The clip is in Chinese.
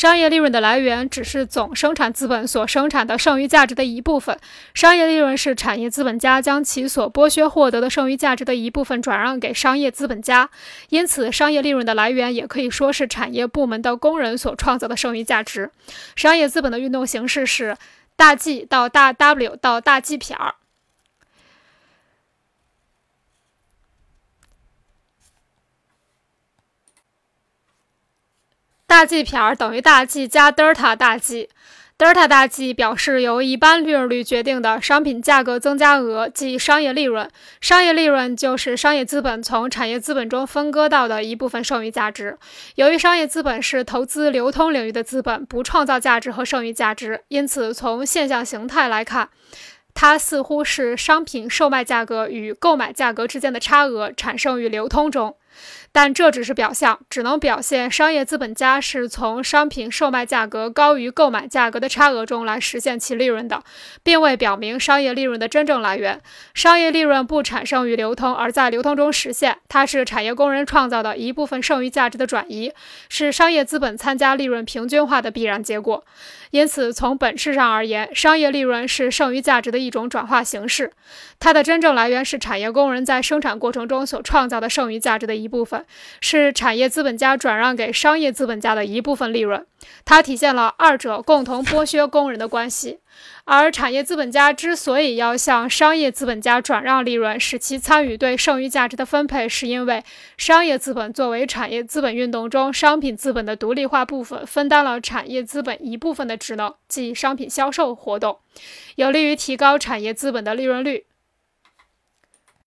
商业利润的来源只是总生产资本所生产的剩余价值的一部分。商业利润是产业资本家将其所剥削获得的剩余价值的一部分转让给商业资本家，因此，商业利润的来源也可以说是产业部门的工人所创造的剩余价值。商业资本的运动形式是大 G 到大 W 到大 G 撇儿。大 G 撇等于大 G 加德尔塔大 G，德尔塔大 G 表示由一般利润率决定的商品价格增加额，即商业利润。商业利润就是商业资本从产业资本中分割到的一部分剩余价值。由于商业资本是投资流通领域的资本，不创造价值和剩余价值，因此从现象形态来看，它似乎是商品售卖价格与购买价格之间的差额产生于流通中。但这只是表象，只能表现商业资本家是从商品售卖价格高于购买价格的差额中来实现其利润的，并未表明商业利润的真正来源。商业利润不产生于流通，而在流通中实现，它是产业工人创造的一部分剩余价值的转移，是商业资本参加利润平均化的必然结果。因此，从本质上而言，商业利润是剩余价值的一种转化形式，它的真正来源是产业工人在生产过程中所创造的剩余价值的一部分。是产业资本家转让给商业资本家的一部分利润，它体现了二者共同剥削工人的关系。而产业资本家之所以要向商业资本家转让利润，使其参与对剩余价值的分配，是因为商业资本作为产业资本运动中商品资本的独立化部分，分担了产业资本一部分的职能，即商品销售活动，有利于提高产业资本的利润率。